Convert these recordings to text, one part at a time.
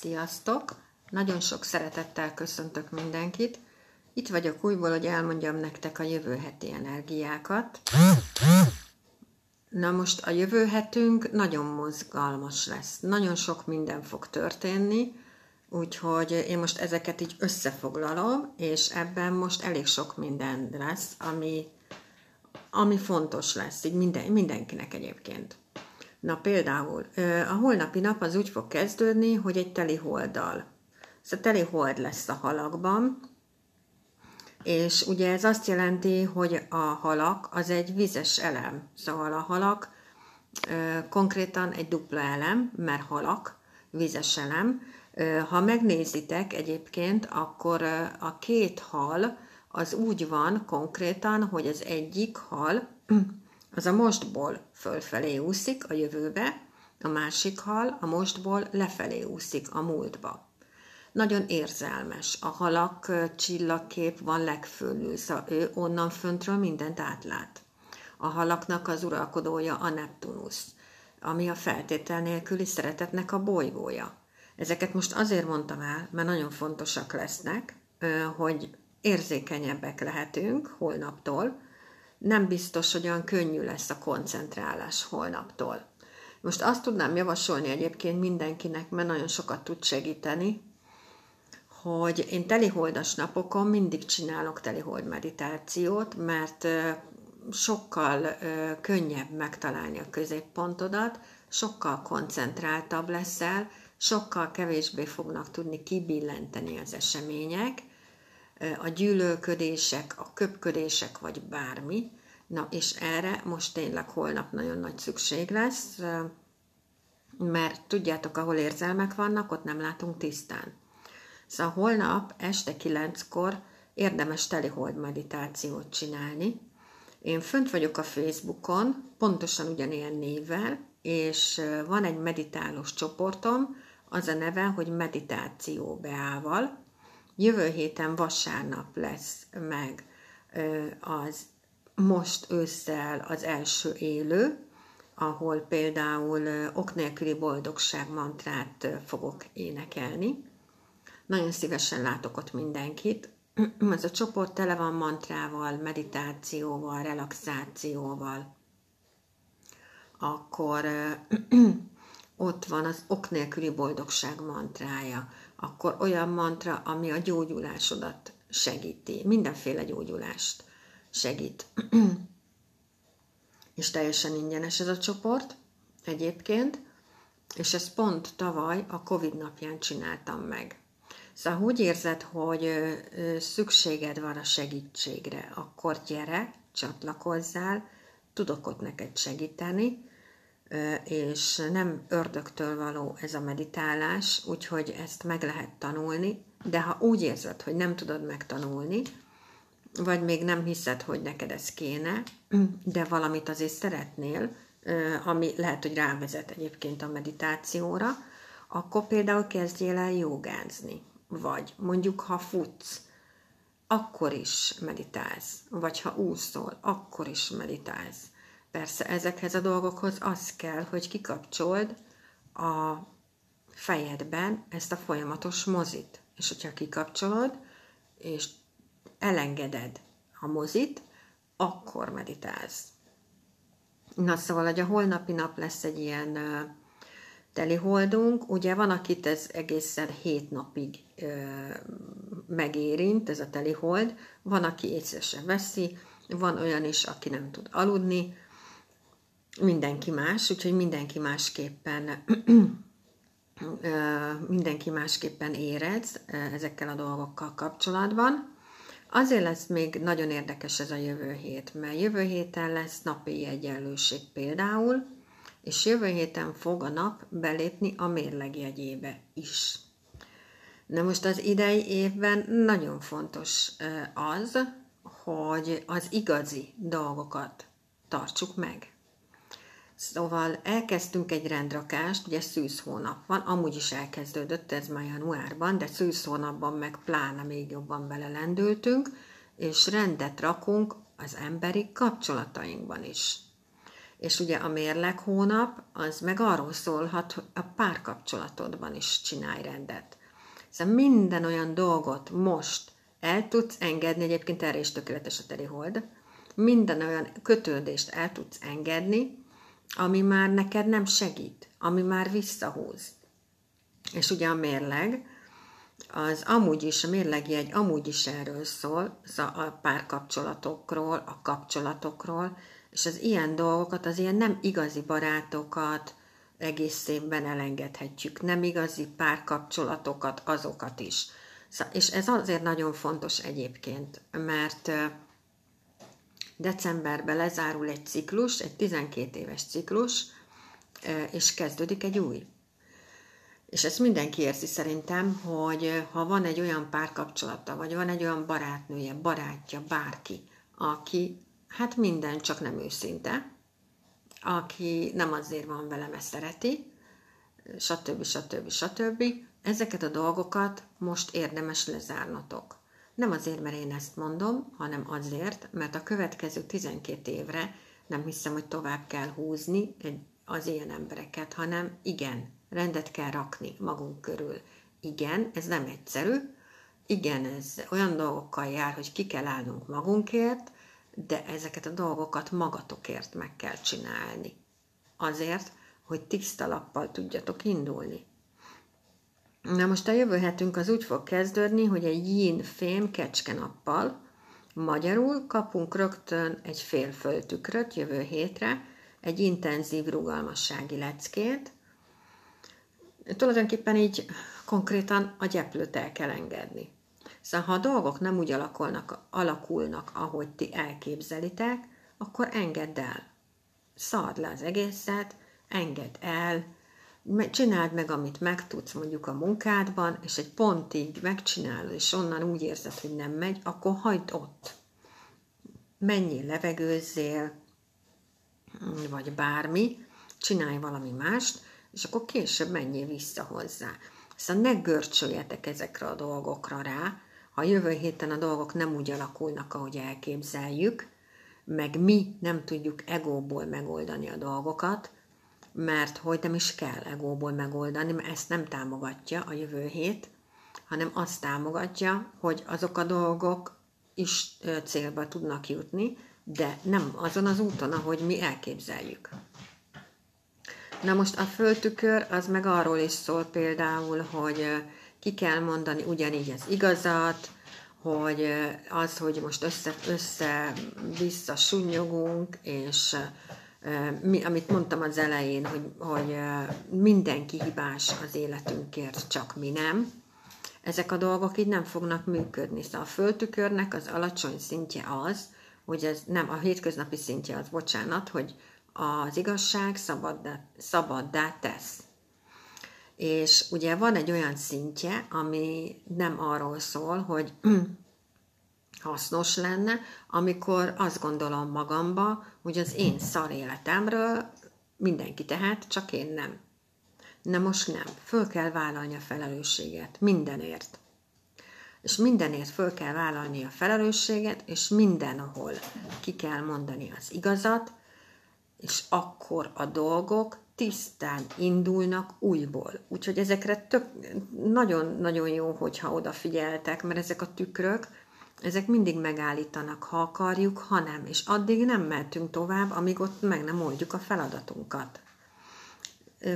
Sziasztok! Nagyon sok szeretettel köszöntök mindenkit. Itt vagyok újból, hogy elmondjam nektek a jövő heti energiákat. Na most a jövő hetünk nagyon mozgalmas lesz. Nagyon sok minden fog történni, úgyhogy én most ezeket így összefoglalom, és ebben most elég sok minden lesz, ami, ami fontos lesz, így minden, mindenkinek egyébként. Na például a holnapi nap az úgy fog kezdődni, hogy egy teli holddal. Szóval teli hold lesz a halakban, és ugye ez azt jelenti, hogy a halak az egy vizes elem. Szóval a halak konkrétan egy dupla elem, mert halak, vizes elem. Ha megnézitek egyébként, akkor a két hal az úgy van konkrétan, hogy az egyik hal az a mostból fölfelé úszik a jövőbe, a másik hal a mostból lefelé úszik a múltba. Nagyon érzelmes. A halak csillagkép van legfölül, szóval ő onnan föntről mindent átlát. A halaknak az uralkodója a Neptunus, ami a feltétel nélküli szeretetnek a bolygója. Ezeket most azért mondtam el, mert nagyon fontosak lesznek, hogy érzékenyebbek lehetünk holnaptól, nem biztos, hogy olyan könnyű lesz a koncentrálás holnaptól. Most azt tudnám javasolni egyébként mindenkinek, mert nagyon sokat tud segíteni, hogy én teliholdas napokon mindig csinálok telihold meditációt, mert sokkal könnyebb megtalálni a középpontodat, sokkal koncentráltabb leszel, sokkal kevésbé fognak tudni kibillenteni az események, a gyűlölködések, a köpködések, vagy bármi. Na, és erre most tényleg holnap nagyon nagy szükség lesz, mert tudjátok, ahol érzelmek vannak, ott nem látunk tisztán. Szóval holnap este kilenckor érdemes telihold meditációt csinálni. Én fönt vagyok a Facebookon, pontosan ugyanilyen névvel, és van egy meditálós csoportom, az a neve, hogy meditáció beával, Jövő héten vasárnap lesz meg az most ősszel az első élő, ahol például ok nélküli boldogság mantrát fogok énekelni. Nagyon szívesen látok ott mindenkit. Ez a csoport tele van mantrával, meditációval, relaxációval. Akkor ott van az ok nélküli boldogság mantrája akkor olyan mantra, ami a gyógyulásodat segíti, mindenféle gyógyulást segít. és teljesen ingyenes ez a csoport egyébként, és ezt pont tavaly a Covid napján csináltam meg. Szóval úgy érzed, hogy szükséged van a segítségre, akkor gyere, csatlakozzál, tudok ott neked segíteni, és nem ördögtől való ez a meditálás, úgyhogy ezt meg lehet tanulni, de ha úgy érzed, hogy nem tudod megtanulni, vagy még nem hiszed, hogy neked ez kéne, de valamit azért szeretnél, ami lehet, hogy rávezet egyébként a meditációra, akkor például kezdjél el jogázni. Vagy mondjuk, ha futsz, akkor is meditálsz. Vagy ha úszol, akkor is meditálsz Persze ezekhez a dolgokhoz az kell, hogy kikapcsold a fejedben ezt a folyamatos mozit. És hogyha kikapcsolod, és elengeded a mozit, akkor meditálsz. Na szóval, hogy a holnapi nap lesz egy ilyen uh, teli holdunk, ugye van, akit ez egészen hét napig uh, megérint, ez a teli hold, van, aki észre sem veszi, van olyan is, aki nem tud aludni, mindenki más, úgyhogy mindenki másképpen mindenki másképpen érez ezekkel a dolgokkal kapcsolatban. Azért lesz még nagyon érdekes ez a jövő hét, mert jövő héten lesz napi egyenlőség például, és jövő héten fog a nap belépni a mérleg jegyébe is. Na most az idei évben nagyon fontos az, hogy az igazi dolgokat tartsuk meg. Szóval elkezdtünk egy rendrakást, ugye szűz hónap van, amúgy is elkezdődött ez már januárban, de szűz hónapban meg pláne még jobban belelendültünk, és rendet rakunk az emberi kapcsolatainkban is. És ugye a mérleg hónap, az meg arról szólhat, hogy a párkapcsolatodban is csinálj rendet. Szóval minden olyan dolgot most el tudsz engedni, egyébként erre is tökéletes a teri hold, minden olyan kötődést el tudsz engedni, ami már neked nem segít, ami már visszahúz. És ugye a mérleg, az amúgy is, a mérlegjegy amúgy is erről szól, a párkapcsolatokról, a kapcsolatokról, és az ilyen dolgokat, az ilyen nem igazi barátokat egész évben elengedhetjük, nem igazi párkapcsolatokat, azokat is. És ez azért nagyon fontos egyébként, mert decemberben lezárul egy ciklus, egy 12 éves ciklus, és kezdődik egy új. És ezt mindenki érzi szerintem, hogy ha van egy olyan párkapcsolata, vagy van egy olyan barátnője, barátja, bárki, aki hát minden csak nem őszinte, aki nem azért van vele, mert szereti, stb. stb. stb. Ezeket a dolgokat most érdemes lezárnotok. Nem azért, mert én ezt mondom, hanem azért, mert a következő 12 évre nem hiszem, hogy tovább kell húzni az ilyen embereket, hanem igen, rendet kell rakni magunk körül. Igen, ez nem egyszerű, igen, ez olyan dolgokkal jár, hogy ki kell állnunk magunkért, de ezeket a dolgokat magatokért meg kell csinálni. Azért, hogy tiszta lappal tudjatok indulni. Na most a jövő hetünk az úgy fog kezdődni, hogy egy yin fém kecskenappal, magyarul kapunk rögtön egy fél föltükröt jövő hétre, egy intenzív rugalmassági leckét. Tulajdonképpen így konkrétan a gyeplőt el kell engedni. Szóval ha a dolgok nem úgy alakulnak, alakulnak, ahogy ti elképzelitek, akkor engedd el. Szard le az egészet, engedd el, csináld meg, amit megtudsz mondjuk a munkádban, és egy pontig megcsinálod, és onnan úgy érzed, hogy nem megy, akkor hagyd ott. Menjél, levegőzzél, vagy bármi, csinálj valami mást, és akkor később menjél vissza hozzá. Szóval ne görcsöljetek ezekre a dolgokra rá, ha jövő héten a dolgok nem úgy alakulnak, ahogy elképzeljük, meg mi nem tudjuk egóból megoldani a dolgokat, mert hogy nem is kell egóból megoldani, mert ezt nem támogatja a jövő hét, hanem azt támogatja, hogy azok a dolgok is célba tudnak jutni, de nem azon az úton, ahogy mi elképzeljük. Na most a földtükör az meg arról is szól például, hogy ki kell mondani ugyanígy az igazat, hogy az, hogy most össze, össze sunyogunk, és mi, amit mondtam az elején, hogy, hogy mindenki hibás az életünkért, csak mi nem. Ezek a dolgok így nem fognak működni. Szóval a földtükörnek az alacsony szintje az, hogy ez nem a hétköznapi szintje az, bocsánat, hogy az igazság szabaddá, szabaddá tesz. És ugye van egy olyan szintje, ami nem arról szól, hogy hasznos lenne, amikor azt gondolom magamba, hogy az én szar életemről mindenki tehet, csak én nem. Na most nem. Föl kell vállalni a felelősséget. Mindenért. És mindenért föl kell vállalni a felelősséget, és mindenhol ki kell mondani az igazat, és akkor a dolgok tisztán indulnak újból. Úgyhogy ezekre tök, nagyon-nagyon jó, hogyha odafigyeltek, mert ezek a tükrök, ezek mindig megállítanak, ha akarjuk, ha nem, és addig nem mehetünk tovább, amíg ott meg nem oldjuk a feladatunkat.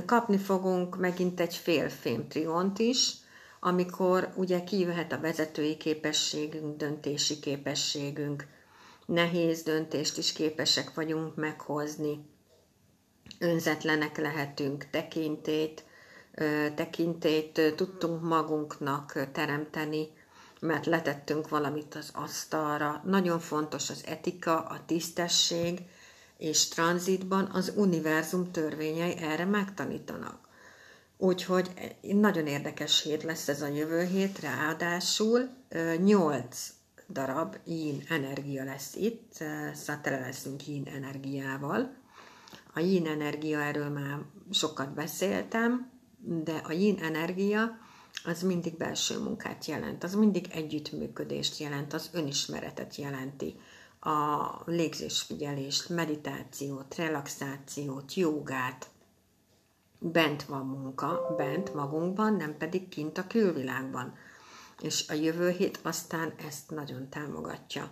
Kapni fogunk megint egy fél triont is, amikor ugye kijöhet a vezetői képességünk, döntési képességünk, nehéz döntést is képesek vagyunk meghozni, önzetlenek lehetünk, tekintét, tekintét tudtunk magunknak teremteni, mert letettünk valamit az asztalra. Nagyon fontos az etika, a tisztesség, és tranzitban az univerzum törvényei erre megtanítanak. Úgyhogy nagyon érdekes hét lesz ez a jövő hét, ráadásul 8 darab yin energia lesz itt, szóval tele leszünk yin energiával. A yin energia, erről már sokat beszéltem, de a yin energia az mindig belső munkát jelent, az mindig együttműködést jelent, az önismeretet jelenti, a légzésfigyelést, meditációt, relaxációt, jogát. Bent van munka, bent magunkban, nem pedig kint a külvilágban. És a jövő hét aztán ezt nagyon támogatja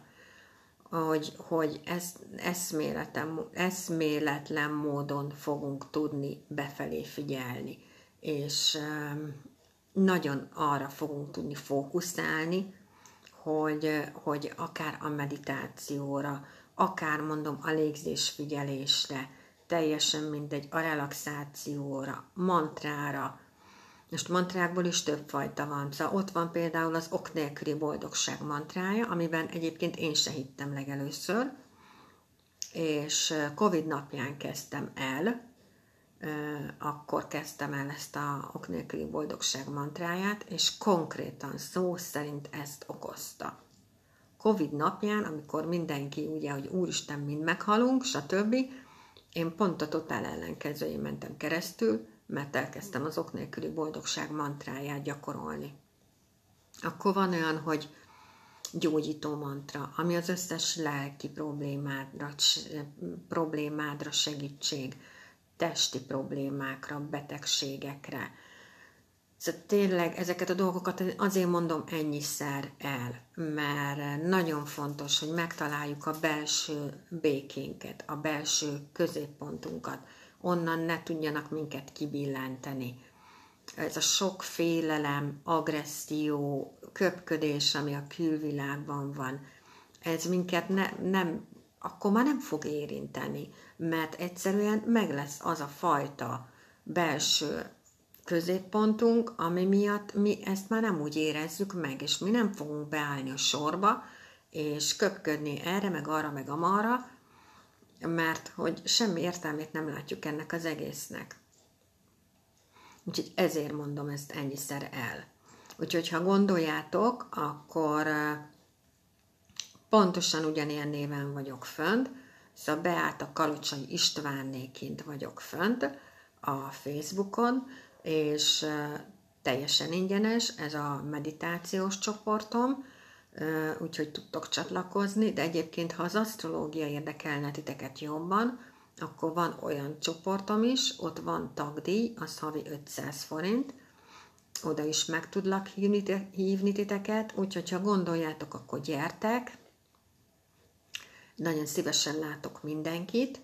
hogy, hogy ez, eszméletlen módon fogunk tudni befelé figyelni, és nagyon arra fogunk tudni fókuszálni, hogy, hogy akár a meditációra, akár mondom a légzés figyelésre, teljesen mindegy, a relaxációra, mantrára, most mantrákból is több fajta van. Szóval ott van például az ok nélküli boldogság mantrája, amiben egyébként én se hittem legelőször, és Covid napján kezdtem el, akkor kezdtem el ezt a ok nélküli boldogság mantráját, és konkrétan szó szerint ezt okozta. Covid napján, amikor mindenki ugye, hogy úristen, mind meghalunk, stb., én pont a totál ellenkezőjén mentem keresztül, mert elkezdtem az ok nélküli boldogság mantráját gyakorolni. Akkor van olyan, hogy gyógyító mantra, ami az összes lelki problémádra, problémádra segítség, testi problémákra, betegségekre. Szóval tényleg ezeket a dolgokat azért mondom ennyiszer el, mert nagyon fontos, hogy megtaláljuk a belső békénket, a belső középpontunkat, onnan ne tudjanak minket kibillenteni. Ez a sok félelem, agresszió, köpködés, ami a külvilágban van, ez minket ne, nem, akkor már nem fog érinteni, mert egyszerűen meg lesz az a fajta belső középpontunk, ami miatt mi ezt már nem úgy érezzük meg, és mi nem fogunk beállni a sorba, és köpködni erre, meg arra, meg amarra, mert hogy semmi értelmét nem látjuk ennek az egésznek. Úgyhogy ezért mondom ezt ennyiszer el. Úgyhogy ha gondoljátok, akkor pontosan ugyanilyen néven vagyok fönt, szóval Beáta Kalocsai Istvánnéként vagyok fönt a Facebookon, és teljesen ingyenes, ez a meditációs csoportom, úgyhogy tudtok csatlakozni, de egyébként, ha az asztrológia érdekelne titeket jobban, akkor van olyan csoportom is, ott van tagdíj, az havi 500 forint, oda is meg tudlak hívni, hívni titeket, úgyhogy ha gondoljátok, akkor gyertek, nagyon szívesen látok mindenkit,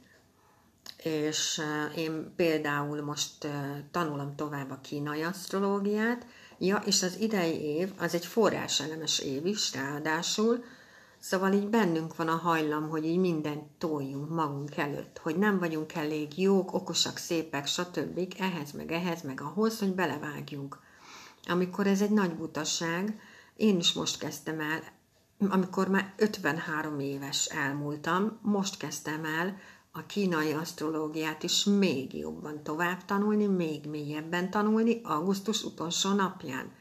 és én például most tanulom tovább a kínai asztrológiát, Ja, és az idei év az egy forrásellenes év is, ráadásul, Szóval így bennünk van a hajlam, hogy így mindent toljunk magunk előtt, hogy nem vagyunk elég jók, okosak, szépek, stb. ehhez, meg ehhez, meg ahhoz, hogy belevágjunk. Amikor ez egy nagy butaság, én is most kezdtem el, amikor már 53 éves elmúltam, most kezdtem el a kínai asztrológiát is még jobban tovább tanulni, még mélyebben tanulni augusztus utolsó napján.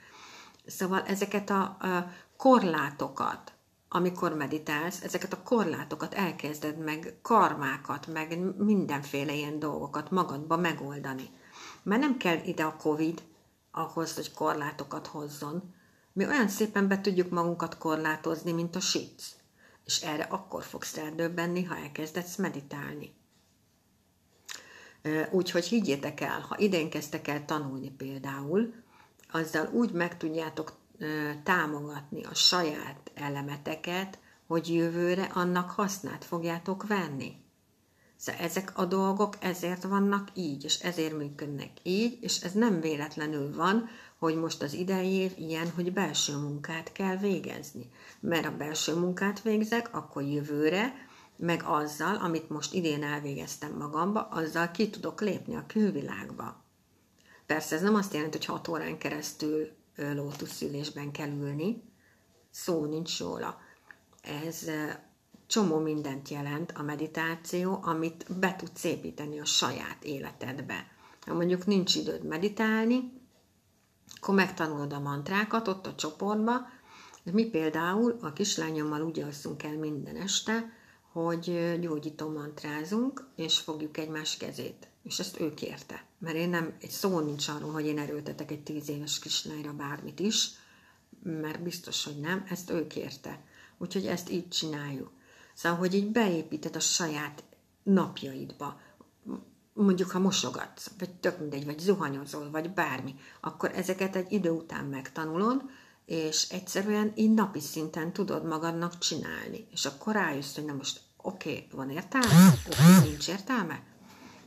Szóval ezeket a, a korlátokat, amikor meditálsz, ezeket a korlátokat elkezded meg, karmákat, meg mindenféle ilyen dolgokat magadba megoldani. Mert nem kell ide a Covid ahhoz, hogy korlátokat hozzon. Mi olyan szépen be tudjuk magunkat korlátozni, mint a sic és erre akkor fogsz rádöbbenni, ha elkezdesz meditálni. Úgyhogy higgyétek el, ha idén kezdtek el tanulni például, azzal úgy meg tudjátok támogatni a saját elemeteket, hogy jövőre annak hasznát fogjátok venni. Szóval ezek a dolgok ezért vannak így, és ezért működnek így, és ez nem véletlenül van, hogy most az idei év ilyen, hogy belső munkát kell végezni. Mert a belső munkát végzek, akkor jövőre, meg azzal, amit most idén elvégeztem magamba, azzal ki tudok lépni a külvilágba. Persze ez nem azt jelenti, hogy hat órán keresztül lótuszülésben kell ülni, szó nincs róla. Ez csomó mindent jelent a meditáció, amit be tudsz építeni a saját életedbe. Ha mondjuk nincs időd meditálni, akkor megtanulod a mantrákat ott a csoportba. Mi például a kislányommal úgy alszunk el minden este, hogy gyógyító mantrázunk, és fogjuk egymás kezét. És ezt ő kérte. Mert én nem, egy szó nincs arról, hogy én erőltetek egy tíz éves kislányra bármit is, mert biztos, hogy nem, ezt ő kérte. Úgyhogy ezt így csináljuk. Szóval, hogy így beépíted a saját napjaidba, mondjuk ha mosogatsz, vagy tök mindegy, vagy zuhanyozol, vagy bármi, akkor ezeket egy idő után megtanulod, és egyszerűen így napi szinten tudod magadnak csinálni. És akkor rájössz, hogy na most oké, okay, van értelme, oké, okay, nincs értelme.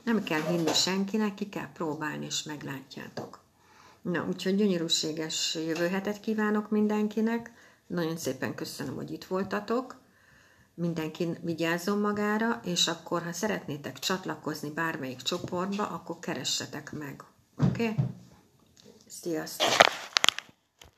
Nem kell hinni senkinek, ki kell próbálni, és meglátjátok. Na, úgyhogy gyönyörűséges jövő hetet kívánok mindenkinek. Nagyon szépen köszönöm, hogy itt voltatok. Mindenki vigyázzon magára, és akkor, ha szeretnétek csatlakozni bármelyik csoportba, akkor keressetek meg. Oké? Okay? Sziasztok!